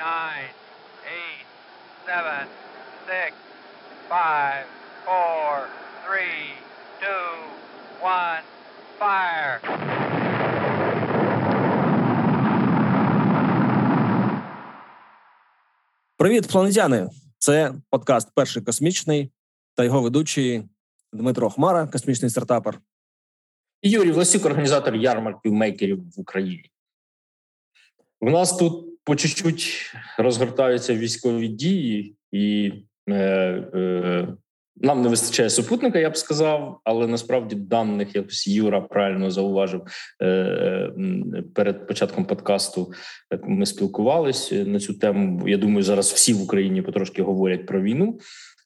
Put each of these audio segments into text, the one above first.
nine, eight, seven, six, five, four, three, two, one, fire. Привіт, планетяни! Це подкаст Перший космічний та його ведучий Дмитро Хмара, космічний стартапер. І Юрій Власюк, організатор ярмарків мейкерів в Україні. У нас тут по чуть-чуть розгортаються військові дії, і е, е, нам не вистачає супутника, я б сказав, але насправді даних якось Юра правильно зауважив е, перед початком подкасту. Ми спілкувалися на цю тему. Я думаю, зараз всі в Україні потрошки говорять про війну.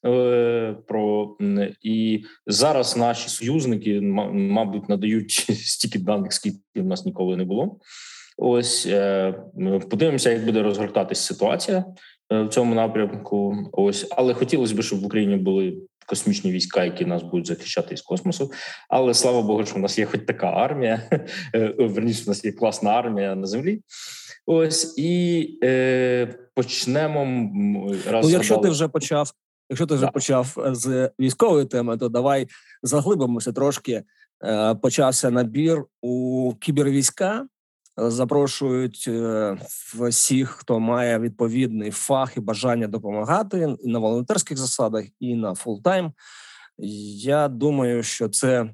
Е, про і зараз наші союзники мабуть надають стільки даних, скільки в нас ніколи не було. Ось е, подивимося, як буде розгортатись ситуація е, в цьому напрямку. Ось, але хотілося б, щоб в Україні були космічні війська, які нас будуть захищати із космосу. Але слава Богу, що в нас є хоч така армія. Верніше, в нас є класна армія на землі. Ось і е, почнемо раз. Ну, Якщо ти вже почав Якщо ти вже да. почав е, з військової теми, то давай заглибимося трошки. Е, почався набір у кібервійська. Запрошують е, всіх, хто має відповідний фах і бажання допомагати і на волонтерських засадах, і на full-time. Я думаю, що це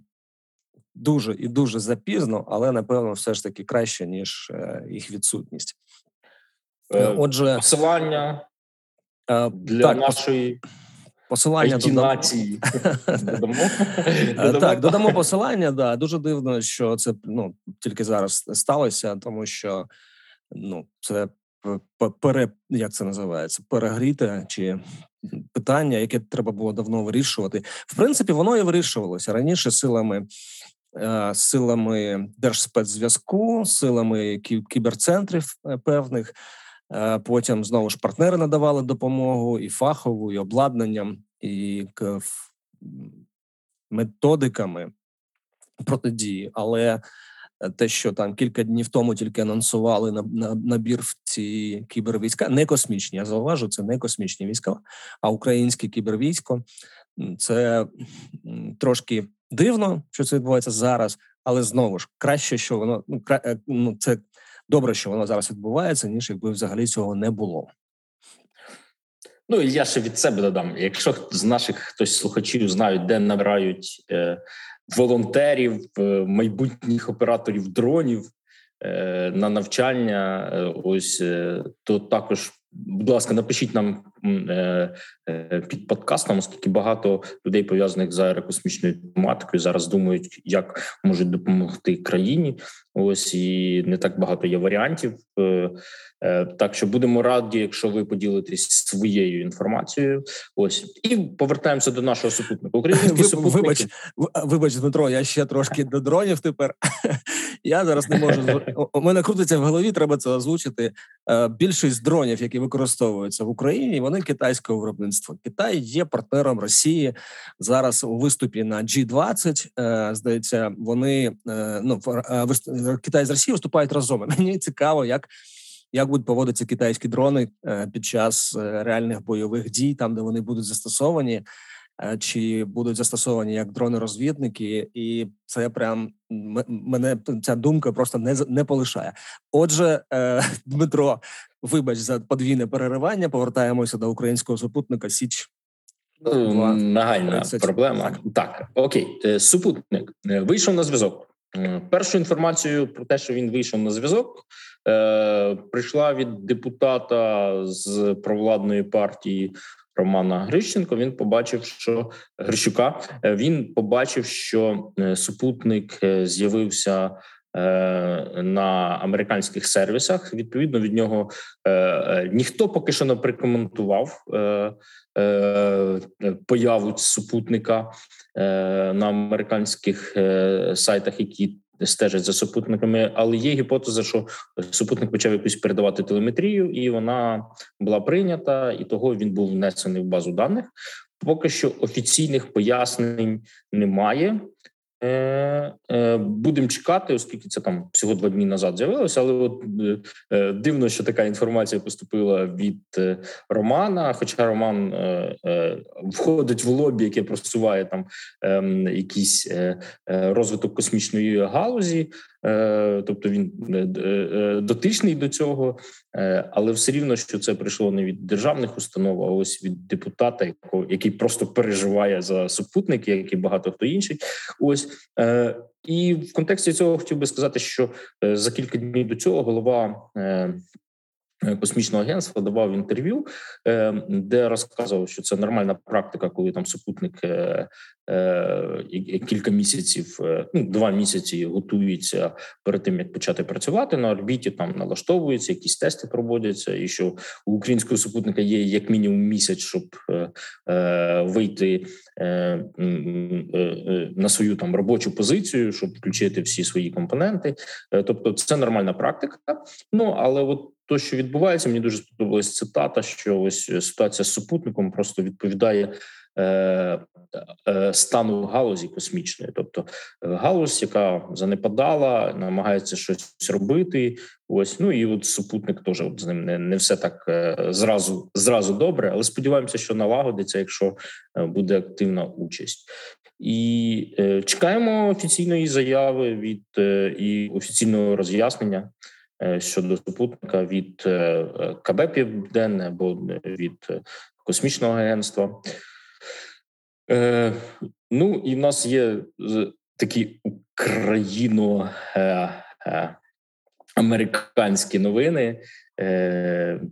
дуже і дуже запізно, але напевно, все ж таки краще ніж їх відсутність. Отже, посилання для так, нашої посилання додамо. нації. додамо. Так, додамо посилання. Да, дуже дивно, що це ну тільки зараз сталося, тому що ну це пере як це називається перегріте чи питання, яке треба було давно вирішувати. В принципі, воно і вирішувалося раніше силами. Е, силами держспецзв'язку, силами кіберцентрів е, певних Е, потім знову ж партнери надавали допомогу і фахову, і обладнанням, і методиками протидії. Але е, те, що там кілька днів тому тільки анонсували на, на набір в ці кібервійська, не космічні. Я зауважу, це не космічні війська, а українське кібервійсько. Це трошки дивно, що це відбувається зараз, але знову ж краще, що воно ну, е, ну це добре, що воно зараз відбувається, ніж якби взагалі цього не було. Ну і я ще від себе додам. Якщо з наших хтось слухачів знають, де набирають е, волонтерів, е, майбутніх операторів дронів е, на навчання, е, ось е, то також Будь ласка, напишіть нам під подкастом, оскільки багато людей пов'язаних з аерокосмічною тематикою зараз думають, як можуть допомогти країні. Ось і не так багато є варіантів. Е, так що будемо раді, якщо ви поділитесь своєю інформацією. Ось і повертаємося до нашого супутника. Український супутник... Вибач, вибач, Дмитро. Я ще трошки до дронів. Тепер я зараз не можу у мене крутиться в голові. Треба це озвучити. Більшість дронів, які використовуються в Україні, вони китайського виробництва. Китай є партнером Росії зараз у виступі на G20. Е, здається, вони е, ну е, Китай з Росією виступають разом. Мені цікаво, як. Як будуть поводитися китайські дрони під час реальних бойових дій, там де вони будуть застосовані, чи будуть застосовані як дрони-розвідники, і це прям мене ця думка просто не не полишає. Отже, Дмитро, Вибач за подвійне переривання. Повертаємося до українського супутника. Січ ну, нагальна 30. проблема. Так. окей, е, супутник е, вийшов на зв'язок. Е, першу інформацію про те, що він вийшов на зв'язок, прийшла від депутата з провладної партії Романа Грищенко. Він побачив, що Грищука він побачив, що супутник з'явився Е, на американських сервісах. Відповідно від нього е, е, ніхто поки що не прикоментував появу супутника на американських сайтах, які стежать за супутниками, але є гіпотеза, що супутник почав якусь передавати телеметрію, і вона була прийнята, і того він був внесений в базу даних. Поки що офіційних пояснень немає. Е, е, Будемо чекати, оскільки це там всього два дні назад з'явилося. Але от е, дивно, що така інформація поступила від Романа. Хоча Роман входить в лобі, яке просуває там ем, якийсь розвиток космічної галузі, тобто він дотичний до цього, але все рівно, що це прийшло не від державних установ, а ось від депутата, який просто переживає за супутники, як і багато хто інший. Ось Е, і в контексті цього хотів би сказати, що е, за кілька днів до цього голова е, Е, космічного агентства давав інтерв'ю, е, де розказував, що це нормальна практика, коли там супутник е, кілька місяців, ну два місяці готується перед тим, як почати працювати на орбіті. Там налаштовуються, якісь тести проводяться, і що у українського супутника є як мінімум місяць, щоб вийти на свою там робочу позицію, щоб включити всі свої компоненти. Тобто, це нормальна практика. Ну але от то, що відбувається, мені дуже сподобалась цитата, що ось е, ситуація з супутником просто відповідає е, е, стану галузі космічної, тобто е, галузь, яка занепадала, намагається щось робити. Ось ну і от супутник теж от з ним не не все так е, зразу зразу добре, але сподіваємося, що налагодиться, якщо е, буде активна участь. І чекаємо офіційної заяви від і офіційного роз'яснення щодо супутника від е, е, КБ Південне або від космічного агентства. Ну і в нас є такі україно американські новини.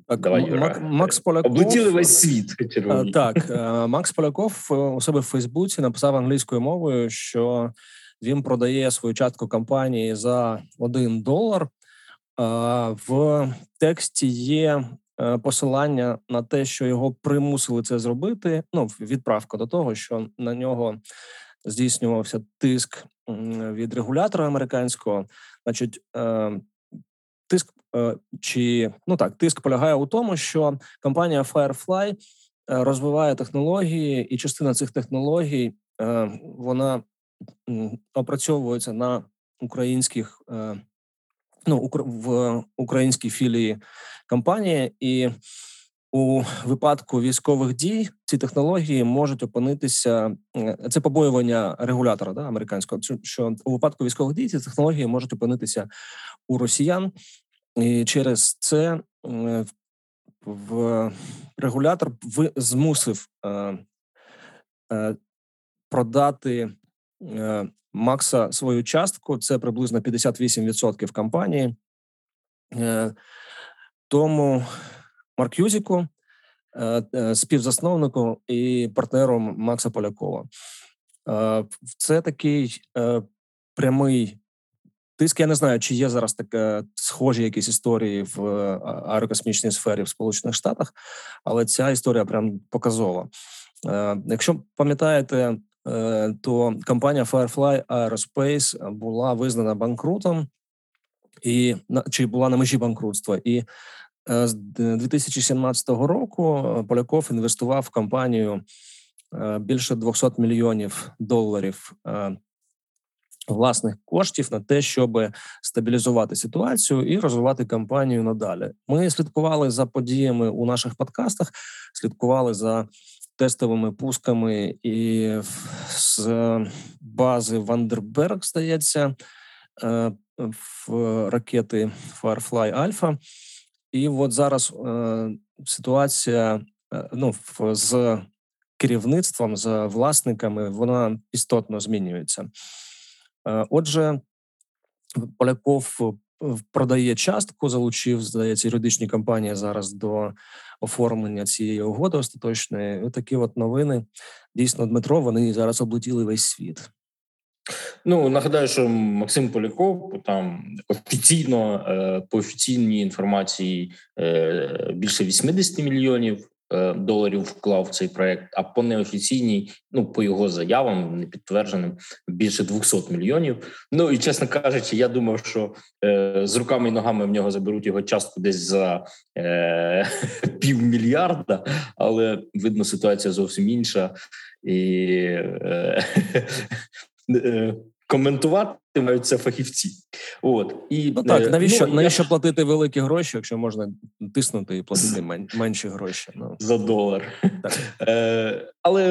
Так, Давай, Юра. Макс Поляков облетіли весь світ. Червоні. Так, Макс Поляков у себе в Фейсбуці написав англійською мовою, що він продає свою частку компанії за один долар. В тексті є е, посилання на те, що його примусили це зробити. Ну, відправка до того, що на нього здійснювався тиск від регулятора американського. Значить, е, тиск е, чи ну так, тиск полягає у тому, що компанія Firefly розвиває технології, і частина цих технологій вона опрацьовується на українських ну, в українській філії компанії, і у випадку військових дій ці технології можуть опинитися. Це побоювання регулятора да, американського. що у випадку військових дій ці технології можуть опинитися у росіян, і через це в регулятор змусив е, е, продати е, Макса свою частку це приблизно 58% компанії. Е, тому Марк Юзіку, е, е, співзасновнику і партнером Макса Полякова. Це такий прямий тиск. Я не знаю, чи є зараз таке схожі якісь історії в аерокосмічній сфері в Сполучених Штатах, але ця історія прям показова. Якщо пам'ятаєте, Е, то компанія Firefly Aerospace була визнана банкрутом і чи була на межі банкрутства. І з 2017 року Поляков інвестував в компанію е, більше 200 мільйонів доларів. Власних коштів на те, щоб стабілізувати ситуацію і розвивати компанію надалі. Ми слідкували за подіями у наших подкастах, слідкували за тестовими пусками і з бази Вандерберг, здається, е, в ракети Firefly Alpha. І от зараз е, ситуація е, ну, з керівництвом, з власниками, вона істотно змінюється. Отже, Поляков продає частку, залучив, здається, юридичні компанії зараз до оформлення цієї угоди остаточної. Такі от новини дійсно Дмитро. Вони зараз облетіли весь світ. Ну нагадаю, що Максим Поляков там офіційно е, по офіційній інформації е, більше 80 мільйонів доларів вклав в цей проект. А по неофіційній, ну по його заявам, не підтвердженим, більше 200 мільйонів. Ну і чесно кажучи, я думав, що е, з руками і ногами в нього заберуть його частку десь за е, півмільярда, але видно, ситуація зовсім інша і. Е, е коментувати мають це фахівці. От і ну так навіщо ну, навіщо я... платити великі гроші, якщо можна тиснути і платити мен, менші гроші? Ну за долар. Так. Е, Але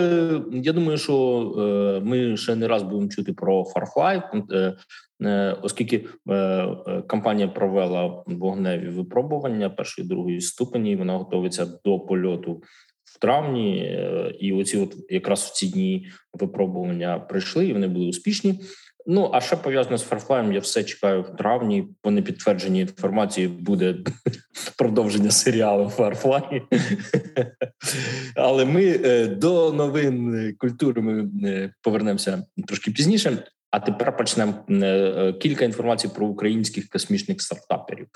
я думаю, що е, ми ще не раз будемо чути про Farfly, е, е, оскільки е, е, компанія провела вогневі випробування першої другої ступені. Вона готується до польоту в травні, е, і оці, от якраз в ці дні випробування прийшли, і вони були успішні. Ну а ще пов'язано з Фарфлаєм, я все чекаю в травні. По непідтвердженій інформації буде продовження серіалу Фарфлай. Але ми е, до новин культури ми е, повернемося трошки пізніше. А тепер почнемо кілька інформацій про українських космічних стартаперів.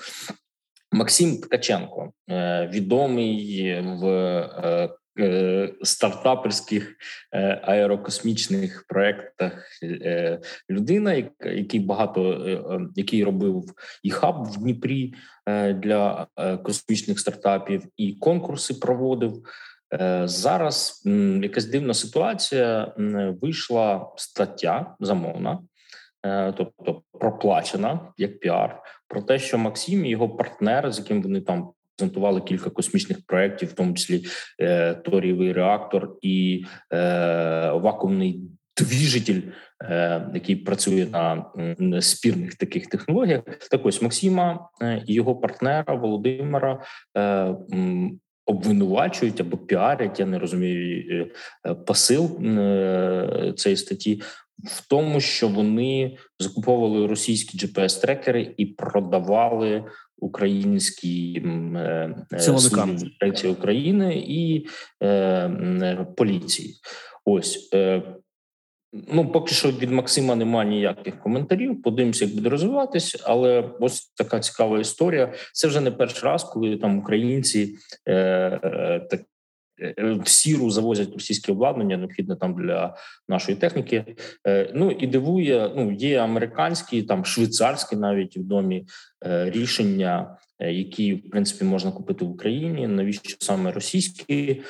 Максим Ткаченко, відомий в Е, стартаперських е, аерокосмічних проектах е, людина, який багато який робив і хаб в Дніпрі для космічних стартапів, і конкурси проводив. Зараз якась дивна ситуація. Вийшла стаття замовна, тобто проплачена як піар, про те, що Максим і його партнер, з яким вони там презентували кілька космічних проєктів, в тому числі е, торієвий реактор і е, вакуумний двіжитель, е, який працює на, спірних таких технологіях. Так ось Максима е, і його партнера Володимира. Е, Обвинувачують або піарять, я не розумію е, посил цієї статті в тому, що вони закуповували російські gps трекери і продавали українські е, е, України і е, поліції. Ось ну поки що від Максима немає ніяких коментарів. Подивимося, як буде розвиватись, але ось така цікава історія. Це вже не перший раз, коли там українці так Е, е, в сіру завозять російське обладнання, необхідне там для нашої техніки. Е, ну і дивує, ну є американські, там швейцарські навіть відомі рішення, які в принципі можна купити в Україні. Навіщо саме російські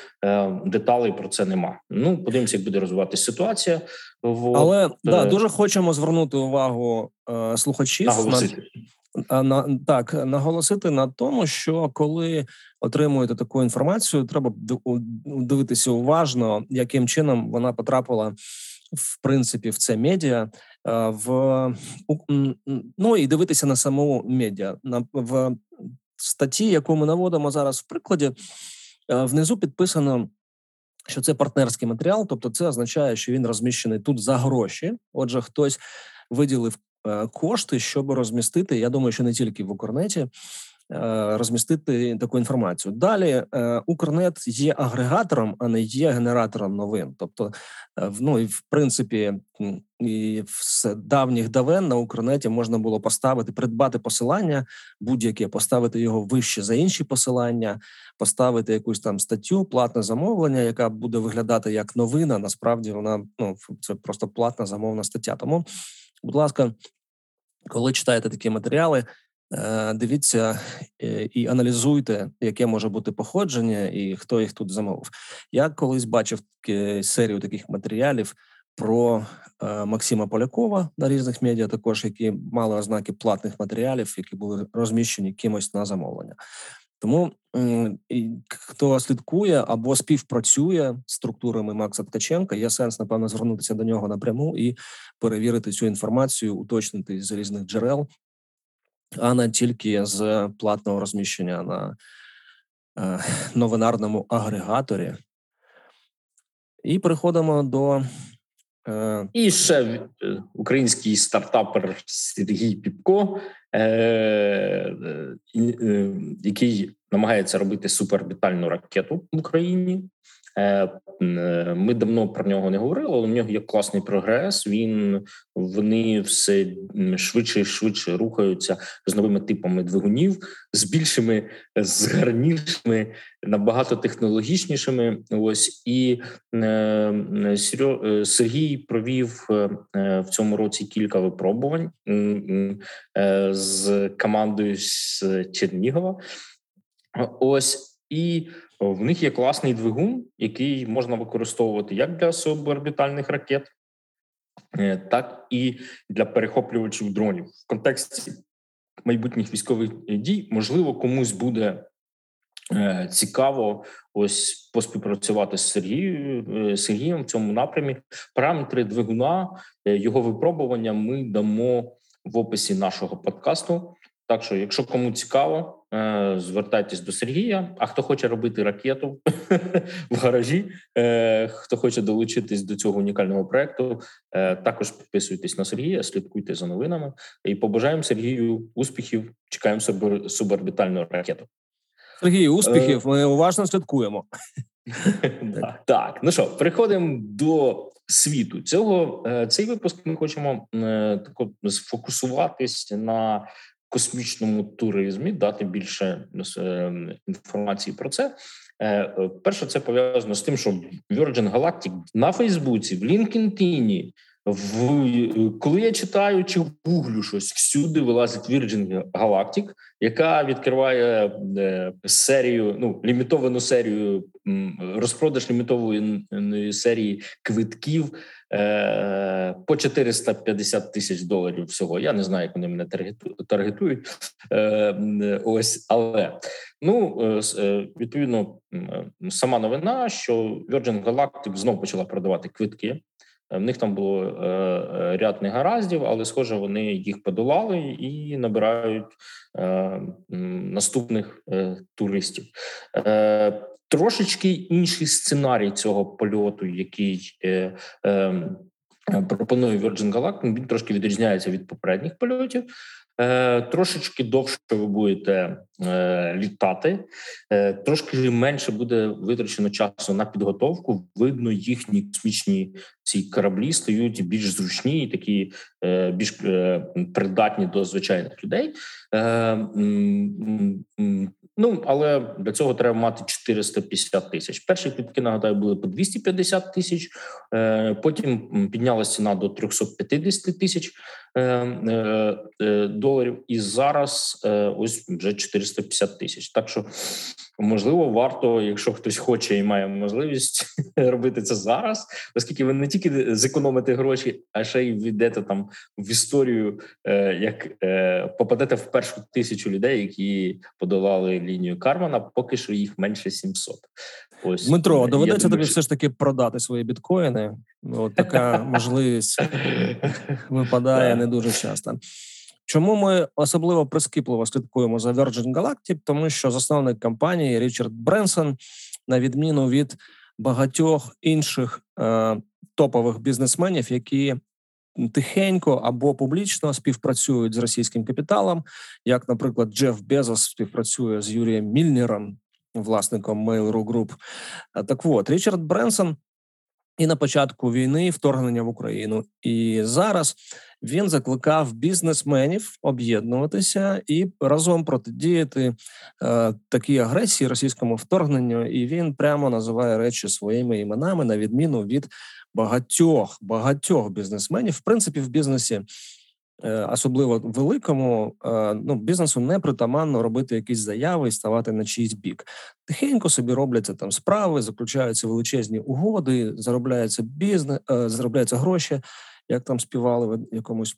деталей про це нема? Ну подивимося, як буде розвиватися ситуація. Але да дуже хочемо звернути увагу слухачів на на так наголосити на тому, що коли отримуєте таку інформацію, треба дивитися уважно, яким чином вона потрапила в принципі в це медіа. В ну і дивитися на саму медіа на в статті, яку ми наводимо зараз в прикладі, внизу підписано. Що це партнерський матеріал, тобто це означає, що він розміщений тут за гроші. Отже, хтось виділив Е, кошти, щоб розмістити. Я думаю, що не тільки в Укрнеті. Е, розмістити таку інформацію. Далі е, Укрнет є агрегатором, а не є генератором новин. Тобто, ну і в принципі, і з давніх давен на Укрнеті можна було поставити, придбати посилання будь-яке, поставити його вище за інші посилання, поставити якусь там статтю, платне замовлення, яка буде виглядати як новина. Насправді вона ну це просто платна замовна стаття. Тому Будь ласка, коли читаєте такі матеріали, е, дивіться е, і аналізуйте, яке може бути походження і хто їх тут замовив. Я колись бачив серію таких матеріалів про е, Максима Полякова на різних медіа, також які мали ознаки платних матеріалів, які були розміщені кимось на замовлення. Тому хто слідкує або співпрацює з структурами Макса Ткаченка, є сенс напевно звернутися до нього напряму і перевірити цю інформацію, уточнити з різних джерел, а не тільки з платного розміщення на е, новинарному агрегаторі. І переходимо до Е, і ще е, український стартапер Сергій Піпко, який намагається робити супербітальну ракету в Україні. Е, е, ми давно про нього не говорили, але у нього є класний прогрес. Він вони все швидше і швидше рухаються з новими типами двигунів, з більшими, з гарнішими, набагато технологічнішими. Ось і е, Сергій провів в цьому році кілька випробувань з командою з Чернігова. Ось і в них є класний двигун, який можна використовувати як для суборбітальних ракет, так і для перехоплювачів дронів в контексті майбутніх військових дій. Можливо, комусь буде цікаво ось поспівпрацювати з Сергієм Сергієм в цьому напрямі. Параметри двигуна його випробування ми дамо в описі нашого подкасту. Так що, якщо кому цікаво, е, звертайтесь до Сергія. А хто хоче робити ракету в гаражі, е, хто хоче долучитись до цього унікального проекту, е, також підписуйтесь на Сергія, слідкуйте за новинами і побажаємо Сергію успіхів. Чекаємо суборбітальну ракету. Сергію, успіхів. Ми уважно слідкуємо. Так, ну що, переходимо до світу. Цього цей випуск ми хочемо тако сфокусуватись на космічному туризмі, дати більше е, інформації про це. Е, е, перше, це пов'язано з тим, що Virgin Galactic на Фейсбуці, в LinkedIn, в коли я читаю чи гуглю щось, всюди вилазить Virgin Galactic, яка відкриває серію, ну лімітовану серію розпродаж лімітованої серії квитків Е, по 450 тисяч доларів всього. Я не знаю, як вони мене таргетують. Е, ось, але ну е, відповідно сама новина, що Virgin Galactic знову почала продавати квитки. В них там було е, ряд негараздів, але схоже, вони їх подолали і набирають е, наступних е, туристів. Трошечки інший сценарій цього польоту, який е, е, пропонує Virgin Galactic, він трошки відрізняється від попередніх польотів. Е, Трошечки довше ви будете літати, е, трошки менше буде витрачено часу на підготовку. Видно, їхні космічні ці кораблі стають більш зручні, і такі е, більш е, придатні до звичайних людей. Е, Ну але для цього треба мати 450 тисяч. Перші квітки, нагадаю, були по 250 тисяч. Е, потім піднялася ціна до 350 тисяч е, е, доларів. І зараз ось вже 450 тисяч. Так що можливо, варто, якщо хтось хоче і має можливість робити це зараз, оскільки ви не тільки зекономите гроші, а ще й війдете там в історію, як попадете в першу тисячу людей, які подолали лінію Кармана, поки що їх менше 700. Ось Дмитро, доведеться тобі все ж таки продати свої біткоїни. От така можливість випадає не дуже часто. Чому ми особливо прискіпливо слідкуємо за Virgin Galactic? Тому що засновник компанії Річард Бренсон, на відміну від багатьох інших е, топових бізнесменів, які тихенько або публічно співпрацюють з російським капіталом, як, наприклад, Джеф Безос співпрацює з Юрієм Мільнером, власником Mail.ru Group. Так от Річард Бренсон і на початку війни вторгнення в Україну, і зараз він закликав бізнесменів об'єднуватися і разом протидіяти е, такій агресії російському вторгненню. І він прямо називає речі своїми іменами на відміну від багатьох багатьох бізнесменів. В принципі, в бізнесі. Е, особливо великому е, ну бізнесу не притаманно робити якісь заяви і ставати на чийсь бік. Тихенько собі робляться там справи, заключаються величезні угоди, заробляється бізнес, е, заробляються гроші, як там співали в якомусь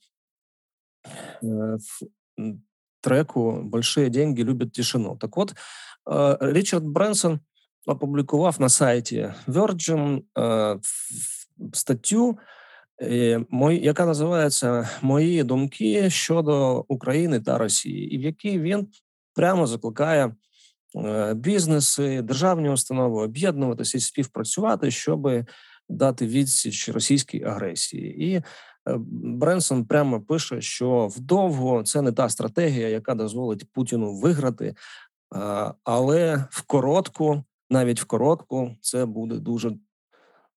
треку «Большие деньги люблять тишину». Так, от Річард Бренсон опублікував на сайті Virgin статтю. Мої, яка називається Мої думки щодо України та Росії, і в якій він прямо закликає е, бізнеси, державні установи об'єднуватися і співпрацювати, щоб дати відсіч російській агресії. І е, Бренсон прямо пише, що вдовго це не та стратегія, яка дозволить Путіну виграти, але в коротку, навіть в коротку, це буде дуже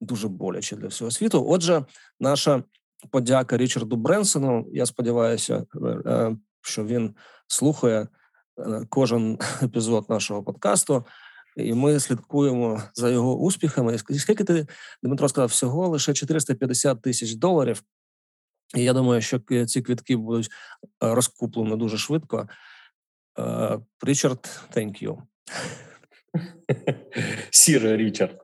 дуже боляче для всього світу. Отже, наша подяка Річарду Бренсону. Я сподіваюся, е, е, що він слухає кожен епізод нашого подкасту, і ми слідкуємо за його успіхами. Скільки ти Дмитро сказав, всього лише 450 тисяч доларів. І я думаю, що ці квітки будуть розкуплені дуже швидко. Річард, thank you. Сіре Річард.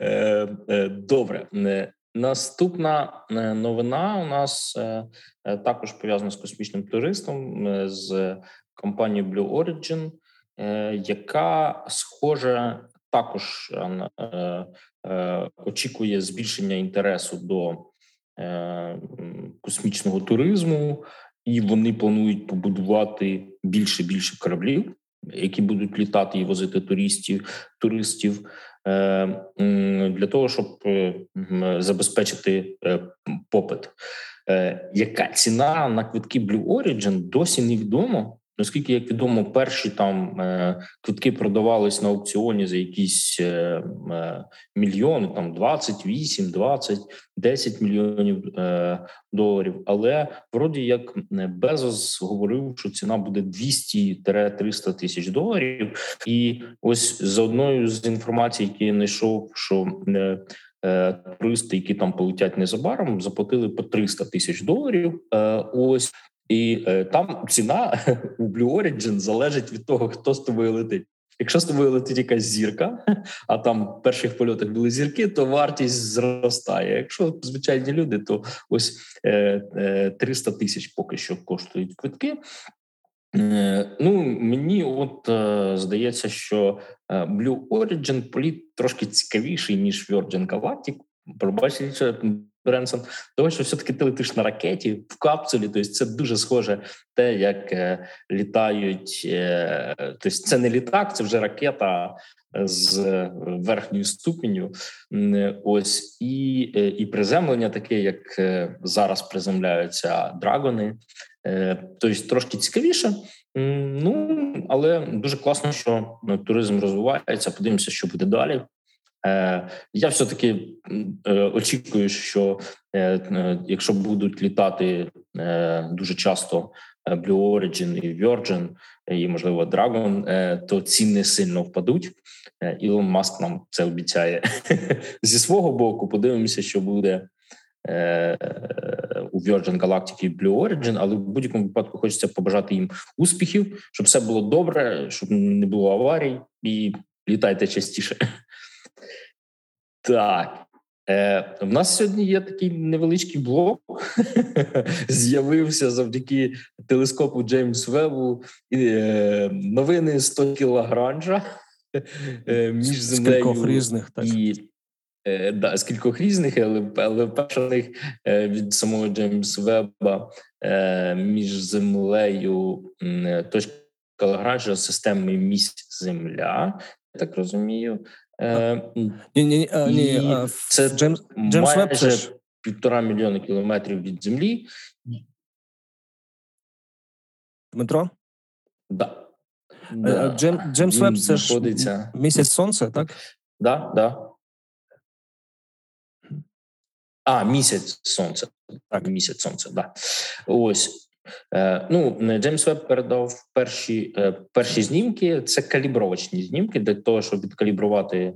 Е, е, добре, Наступна новина у нас також пов'язана з космічним туристом з компанією Blue Origin, яка схоже також очікує збільшення інтересу до космічного туризму, і вони планують побудувати більше більше кораблів, які будуть літати і возити туристів туристів. Для того щоб забезпечити попит, яка ціна на квитки Blue Origin досі невідомо. Наскільки як відомо, перші там е, квитки продавались на аукціоні за якісь е, е, мільйони, там 28, 20, 10 мільйонів доларів. Але вроді як Безос говорив, що ціна буде 200-300 тисяч доларів. І ось за одною з інформацій, які я знайшов, що туристи, які там полетять незабаром, заплатили по 300 тисяч доларів. Ось і е, там ціна у Blue Origin залежить від того, хто з тобою летить. Якщо з тобою летить якась зірка, а там в перших польотах були зірки, то вартість зростає. Якщо звичайні люди, то ось е, е, 300 тисяч поки що коштують квитки. Е, ну мені от е, здається, що е, Blue Origin політ трошки цікавіший ніж Virgin Galactic. Пробачте, Бренсон, того, що все таки ти летиш на ракеті в капсулі, тобто це дуже схоже те, як е, літають. Е, тобто це не літак, це вже ракета з верхньою ступеню. Ось і і приземлення, таке, як е, зараз приземляються драгони, е, тобто трошки цікавіше. Ну але дуже класно, що ну, туризм розвивається. Подивимося, що буде далі. Е, я все таки е, очікую, що е, якщо будуть літати дуже часто Blue Origin і Virgin, і можливо Dragon, то ціни сильно впадуть. Ілон Маск нам це обіцяє зі свого боку. Подивимося, що буде. У Virgin Galactic і Blue Origin, але в будь-якому випадку хочеться побажати їм успіхів, щоб все було добре, щоб не було аварій, і літайте частіше. Так. Е, В нас сьогодні є такий невеличкий блок. З'явився завдяки телескопу Джеймс Вебу е, новини 100 кілогранжа е, між землею кількох різних, так. і е, да, з кількох різних, але але перших е, від самого Джеймс Веба е, між землею точка Лагранжа системи місць Земля. Я так розумію. Е, ні, ні, ні, ні, Це Джеймс, Джеймс Веб це ж... півтора мільйона кілометрів від землі. Дмитро? Да. да. Джейм, Джеймс Веб це ж місяць сонце, так? Да, да. А, місяць сонце. Так, місяць сонце, да. Ось. Е, ну, Джеймс Веб передав перші е, перші знімки. Це калібровочні знімки для того, щоб відкалібрувати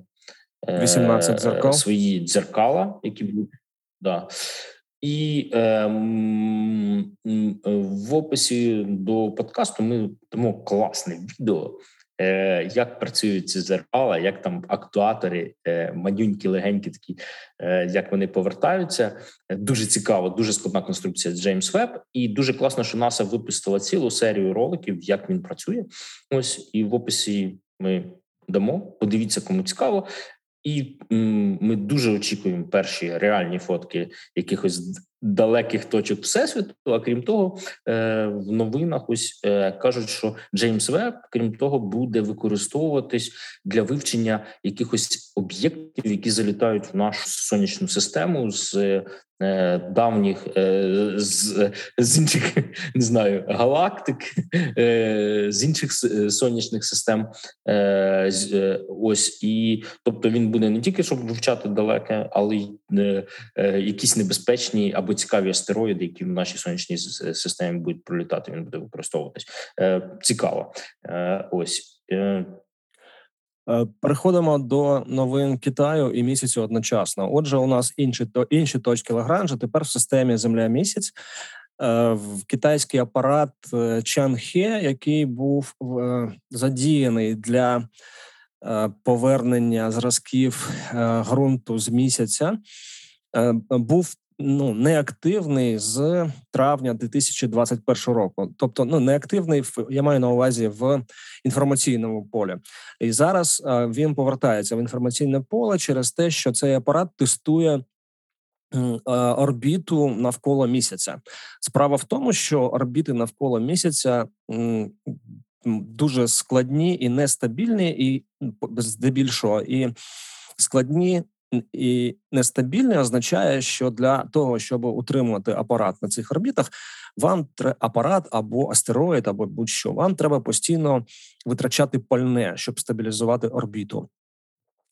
18 е, дзеркал. свої дзеркала, які були. Да. І е, в описі до подкасту ми дамо класне відео, як працюють ці зеркала, як там актуатори, е, манюнькі, легенькі такі, е, як вони повертаються. Дуже цікаво, дуже складна конструкція Джеймс Веб, і дуже класно, що НАСА випустила цілу серію роликів, як він працює. Ось і в описі ми дамо. Подивіться, кому цікаво. І ми дуже очікуємо перші реальні фотки якихось далеких точок всесвіту. А крім того, е, в новинах ось е, кажуть, що Джеймс Веб, крім того, буде використовуватись для вивчення якихось об'єктів, які залітають в нашу сонячну систему з Е, давніх з з інших не знаю галактик, з інших сонячних систем. Ось і тобто він буде не тільки щоб вивчати далеке, але й якісь небезпечні або цікаві астероїди, які в нашій сонячній системі будуть пролітати. Він буде використовуватись. Цікаво. Ось. Е, переходимо до новин Китаю і місяцю одночасно. Отже, у нас інші то інші точки Лагранжа тепер в системі Земля місяць. Е, в китайський апарат е, Чанхе, який був задіяний для повернення зразків ґрунту з місяця, був ну неактивний з травня 2021 року. Тобто, ну неактивний в я маю на увазі в інформаційному полі, і зараз він повертається в інформаційне поле через те, що цей апарат тестує. Орбіту навколо місяця. Справа в тому, що орбіти навколо місяця дуже складні і нестабільні, і здебільшого і складні і нестабільне означає, що для того, щоб утримувати апарат на цих орбітах, вам треба апарат або астероїд, або будь-що вам треба постійно витрачати пальне, щоб стабілізувати орбіту.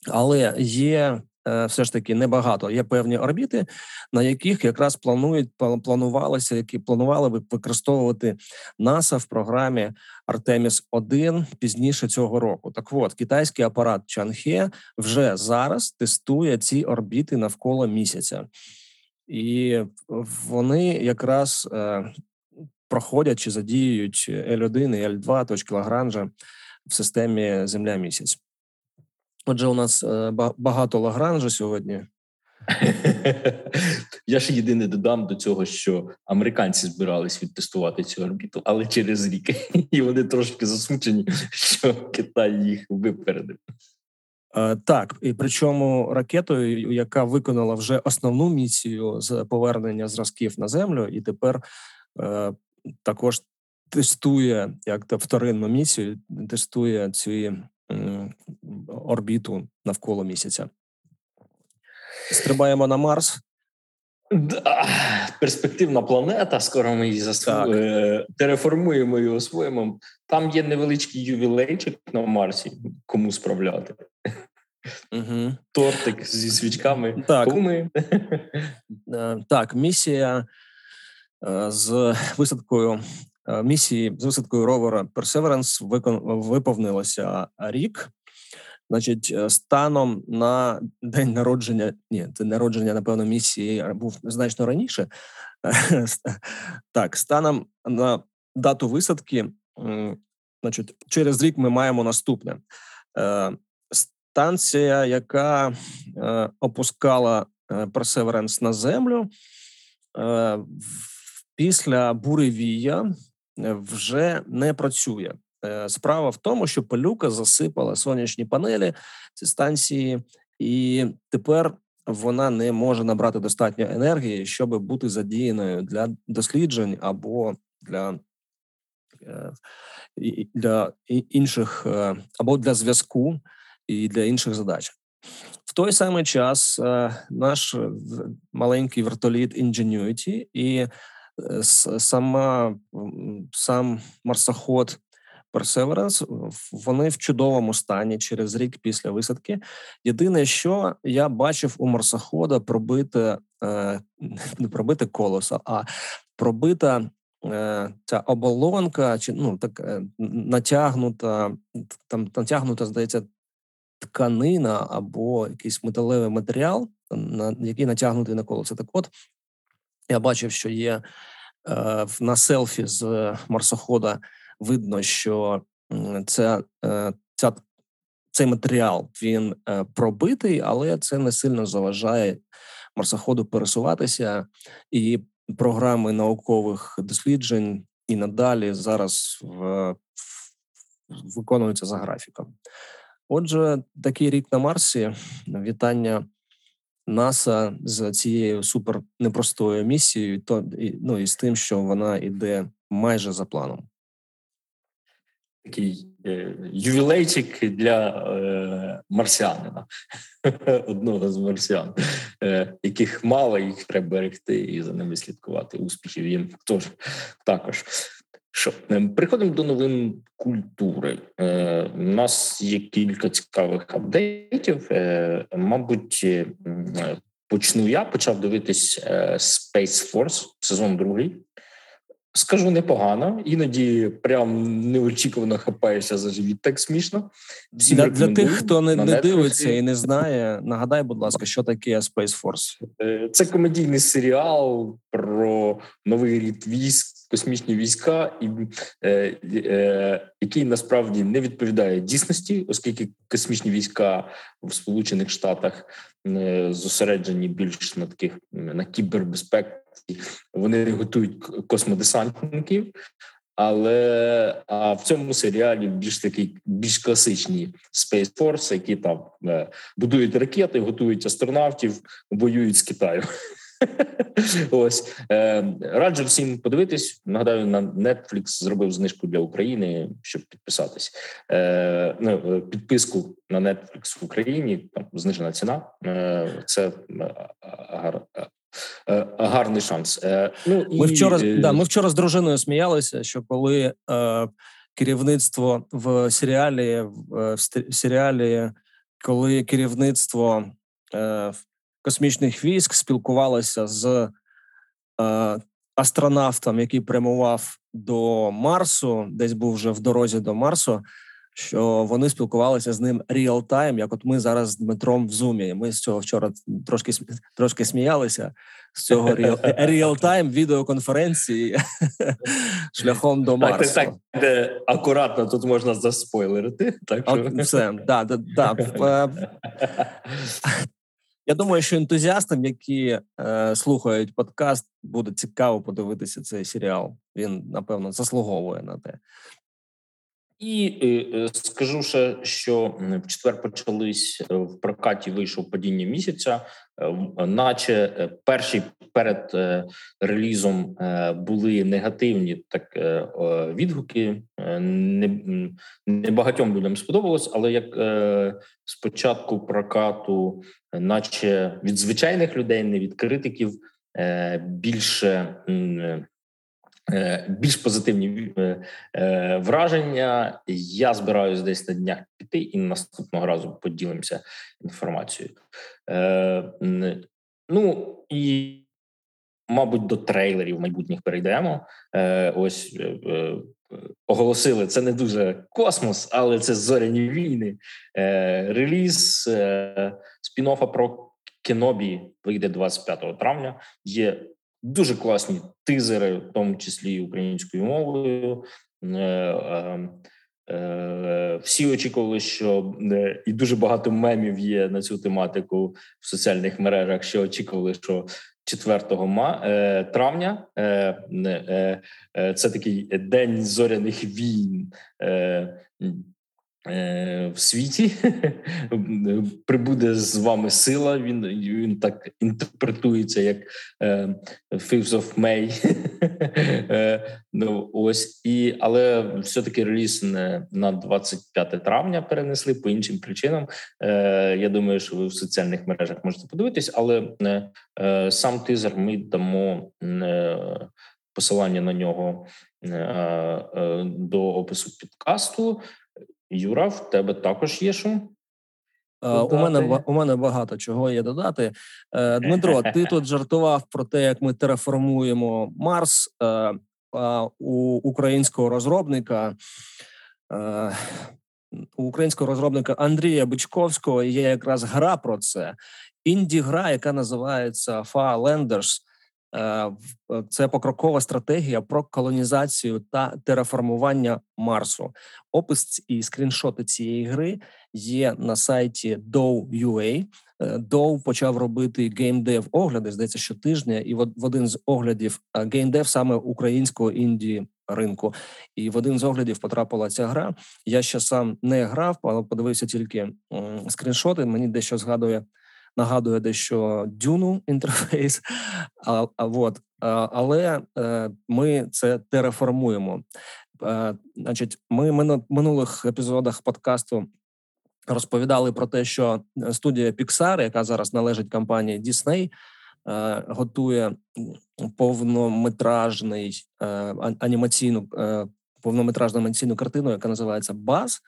Але є все ж таки небагато. Є певні орбіти, на яких якраз планують планувалися, які планували використовувати НАСА в програмі Артеміс 1 пізніше цього року. Так, от китайський апарат Чанхе вже зараз тестує ці орбіти навколо місяця, і вони якраз е, проходять чи задіюють L1 і L2 точки Лагранжа в системі Земля місяць. Отже, у нас е, багато лагранжа сьогодні. Я ж єдине додам до цього, що американці збирались відтестувати цю орбіту, але через рік і вони трошки засмучені, що Китай їх випередив. Е, так, і причому ракетою, яка виконала вже основну місію з повернення зразків на землю, і тепер е, також тестує як то вторинну місію, тестує ці орбіту навколо місяця. Стрибаємо на Марс. Да, перспективна планета. Скоро ми її засу... Е, тереформуємо і освоїмо. Там є невеличкий ювілейчик на Марсі, кому справляти. Угу. Тортик зі свічками. Так, Куми. Е, так, місія е, з висадкою місії з висадкою ровера Perseverance виповнилося рік. Значить, е, станом на день народження, ні, це народження, напевно, місії був значно раніше. Так, станом на дату висадки, значить, через рік ми маємо наступне е, станція, яка опускала Perseverance на землю після буревія Е, вже не працює. Е, справа в тому, що пилюка засипала сонячні панелі ці станції, і тепер вона не може набрати достатньо енергії, щоб бути задіяною для досліджень або для е, для інших або для зв'язку і для інших задач. В той самий час наш маленький вертоліт Ingenuity і сама сам марсоход Perseverance, вони в чудовому стані через рік після висадки. Єдине, що я бачив у марсохода пробите е, не пробите колесо, а пробита е, ця оболонка, чи ну так е, натягнута, там натягнута, здається, тканина або якийсь металевий матеріал, на який натягнутий на колесо. Так, от я бачив, що є е, на селфі з марсохода видно, що ця, е, ця, цей матеріал він е, пробитий, але це не сильно заважає марсоходу пересуватися, і програми наукових досліджень і надалі зараз в, в виконуються за графіком. Отже, такий рік на Марсі. Вітання НАСА з цією супер непростою місією, то ну і з тим, що вона йде майже за планом. Такий е, ювілейчик для е, марсіанина, одного з марсіан, е, яких мало їх треба берегти і за ними слідкувати. Успіхів їм тож також. Що ем, приходимо до новин культури. Е, У нас є кілька цікавих апдейтів. Е, Мабуть, е, почну я почав дивитись е, Space Force сезон другий. Скажу непогано, іноді прям неочікувано хапаєшся за живіт. Так смішно. Всім для, для тих, хто не, не дивиться і не знає. Нагадай, будь ласка, що таке Space Force? Це комедійний серіал про новий рід військ космічні війська, і е, е, який насправді не відповідає дійсності, оскільки космічні війська в Сполучених Штатах е, зосереджені більш на таких на кібербезпеці, вони готують космодесантників. Але а в цьому серіалі більш такий більш класичні Space Force, які там е, будують ракети, готують астронавтів, воюють з Китаю. Ось е, раджу всім подивитись. Нагадаю, на Netflix зробив знижку для України, щоб підписатись. Е, ну, Підписку на Netflix в Україні там знижена ціна. Е, Це гар, гарний шанс. Ну і... Ми вчора да, ми вчора з дружиною сміялися, що коли е, керівництво в серіалі в, в серіалі, коли керівництво е, космічних військ спілкувалася з е, астронавтом, який прямував до Марсу, десь був вже в дорозі до Марсу. Що вони спілкувалися з ним реал-тайм, як от ми зараз з Дмитром в зумі. Ми з цього вчора трошки трошки сміялися з цього реал-тайм відеоконференції шляхом до Марсу. Так, так, де акуратно тут можна заспойлерити. Так що... Все, да, да, да. Я думаю, що ентузіастам, які е, слухають подкаст, буде цікаво подивитися цей серіал. Він напевно заслуговує на те. І е, скажу ще, що в четвер почались е, в прокаті. Вийшов падіння місяця, е, наче е, перші перед е, релізом е, були негативні так відгуки. Не не багатьом людям сподобалось, але як спочатку прокату, наче від звичайних людей, не від критиків, більше. Е, більш позитивні е, е, враження. Я збираюсь десь на днях піти і наступного разу поділимося інформацією. Ну і, мабуть, до трейлерів майбутніх перейдемо. Ось оголосили це не дуже космос, але це зоряні війни. Реліз спін-оффа про Кенобі вийде 25 травня. Є Дуже класні тизери, в тому числі українською мовою. Е, е, е, всі очікували, що і дуже багато мемів є на цю тематику в соціальних мережах. Що очікували, що 4 травня це такий день зоряних війн. Е, в світі прибуде з вами сила. Він він так інтерпретується, як е, Fifth of May. Е, ну ось і але все-таки реліз на 25 травня перенесли по іншим причинам. Я думаю, що ви в соціальних мережах можете подивитись, але сам тизер ми дамо посилання на нього до опису підкасту. Юра, в тебе також є що? У мене у мене багато чого є додати. Е, Дмитро, ти тут жартував про те, як ми тереформуємо Марс е, у українського розробника. Е, у українського розробника Андрія Бичковського є якраз гра про це. Інді гра, яка називається Farlanders. Е, це покрокова стратегія про колонізацію та тераформування Марсу. Опис і скріншоти цієї гри є на сайті DOU.ua. Е, DOU почав робити геймдев огляди. Здається, щотижня, і в один з оглядів е, геймдев саме українського інді ринку. І в один з оглядів потрапила ця гра. Я ще сам не грав, але подивився тільки скріншоти. Мені дещо згадує нагадує дещо дюну інтерфейс. А, а вот, але е, ми це тераформуємо. Е, значить, ми в минулих епізодах подкасту. Розповідали про те, що студія Pixar, яка зараз належить компанії Disney, е, готує повнометражний анімаційну повнометражну анімаційну картину, яка називається Баз.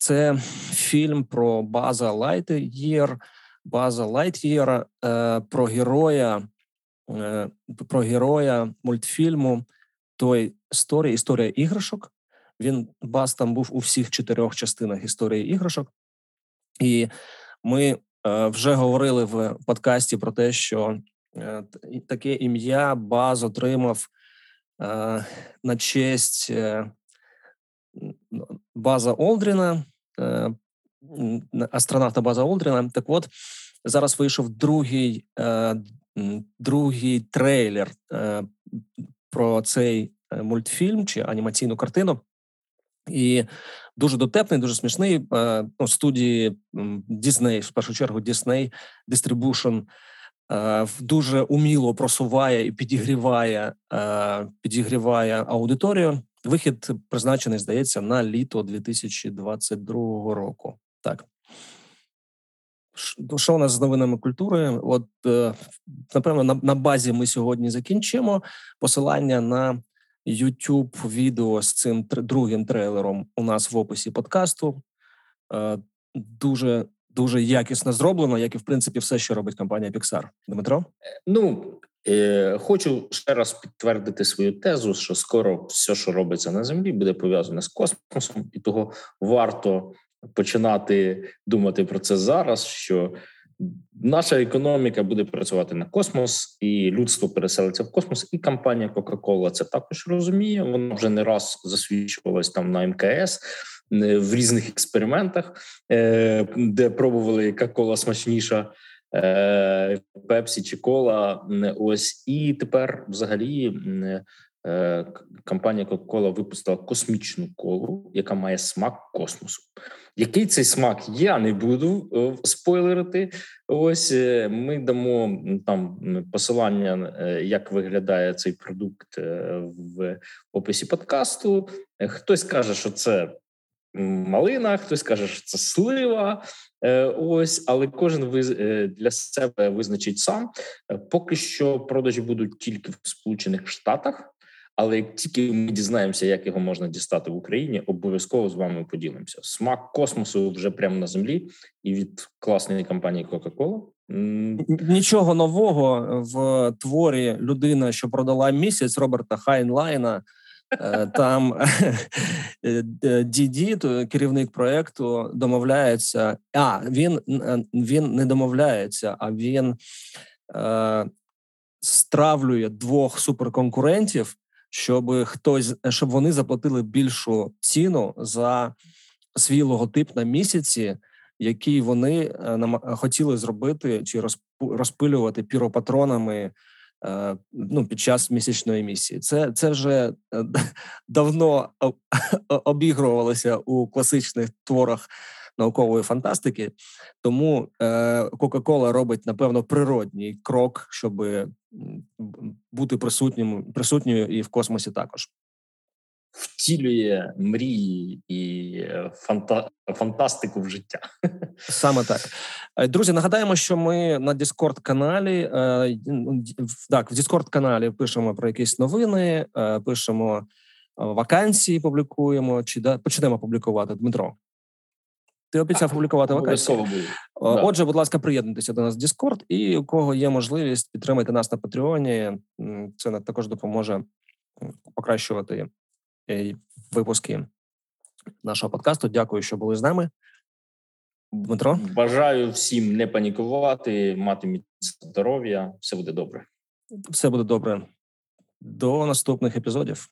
Це фільм про База Лайтер, База Лайтера, е, про героя, е, про героя мультфільму той історія, історія іграшок. Він Баз там був у всіх чотирьох частинах історії іграшок, і ми е, вже говорили в подкасті про те, що таке ім'я Баз отримав на честь база Олдріна, астронавта База Олдріна. Так от зараз вийшов другий другий трейлер про цей мультфільм чи анімаційну картину. І дуже дотепний, дуже смішний. Ну, студії Disney, в першу чергу, Disney Distribution дуже уміло просуває і підігріває, підігріває аудиторію. Вихід призначений, здається, на літо 2022 року. Так. Що у нас з новинами культури? От е, напевно, на, базі ми сьогодні закінчимо посилання на youtube відео з цим другим трейлером. У нас в описі подкасту. Е, дуже дуже якісно зроблено, як і в принципі все, що робить компанія Pixar. Дмитро, ну е, хочу ще раз підтвердити свою тезу, що скоро все, що робиться на землі, буде пов'язане з космосом, і того варто починати думати про це зараз. що Наша економіка буде працювати на космос, і людство переселиться в космос. І компанія Coca-Cola це також розуміє. Вона вже не раз засвідчувалась там на МКС е, в різних експериментах, е, де пробували яка кола смачніша. Е, Пепсі чи кола, ось і тепер, взагалі, компанія Coca-Cola випустила космічну колу, яка має смак космосу. Який цей смак? Я не буду е, спойлерити. Ось е, ми дамо там посилання, е, як виглядає цей продукт в описі подкасту. Хтось каже, що це малина, хтось каже, що це слива. Ось, але кожен для себе визначить сам. Поки що продажі будуть тільки в Сполучених Штатах. Але як тільки ми дізнаємося, як його можна дістати в Україні, обов'язково з вами поділимося. Смак космосу вже прямо на землі, і від класної компанії Coca-Cola. Нічого нового в творі людина, що продала місяць Роберта Хайнлайна. Е, там Діді, керівник проекту, домовляється. А він він не домовляється, а він е, стравлює двох суперконкурентів щоб хтось щоб вони заплатили більшу ціну за свій логотип на місяці, який вони е, хотіли зробити чи розпилювати піропатронами ну, під час місячної місії. Це це вже е, давно обігрувалося у класичних творах наукової фантастики. Тому Кока-Кола робить напевно природній крок, щоб бути присутнім присутньою і в космосі також. Втілює мрії і е, фанта... фантастику в життя. Саме так. Е, друзі, нагадаємо, що ми на Discord каналі е, так, в Discord каналі пишемо про якісь новини, пишемо вакансії, публікуємо чи да почнемо публікувати Дмитро. Ти обіцяв публікувати вакансію. Отже, будь ласка, приєднуйтеся до нас в Discord, і у кого є можливість підтримати нас на Патреоні. Це також допоможе покращувати випуски нашого подкасту. Дякую, що були з нами. Дмитро, бажаю всім не панікувати, мати міцне здоров'я. Все буде добре. Все буде добре. До наступних епізодів.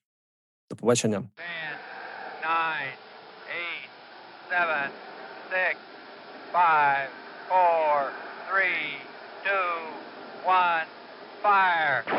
До побачення. Ten, nine, eight, seven six, five, four, three, two, one, fire.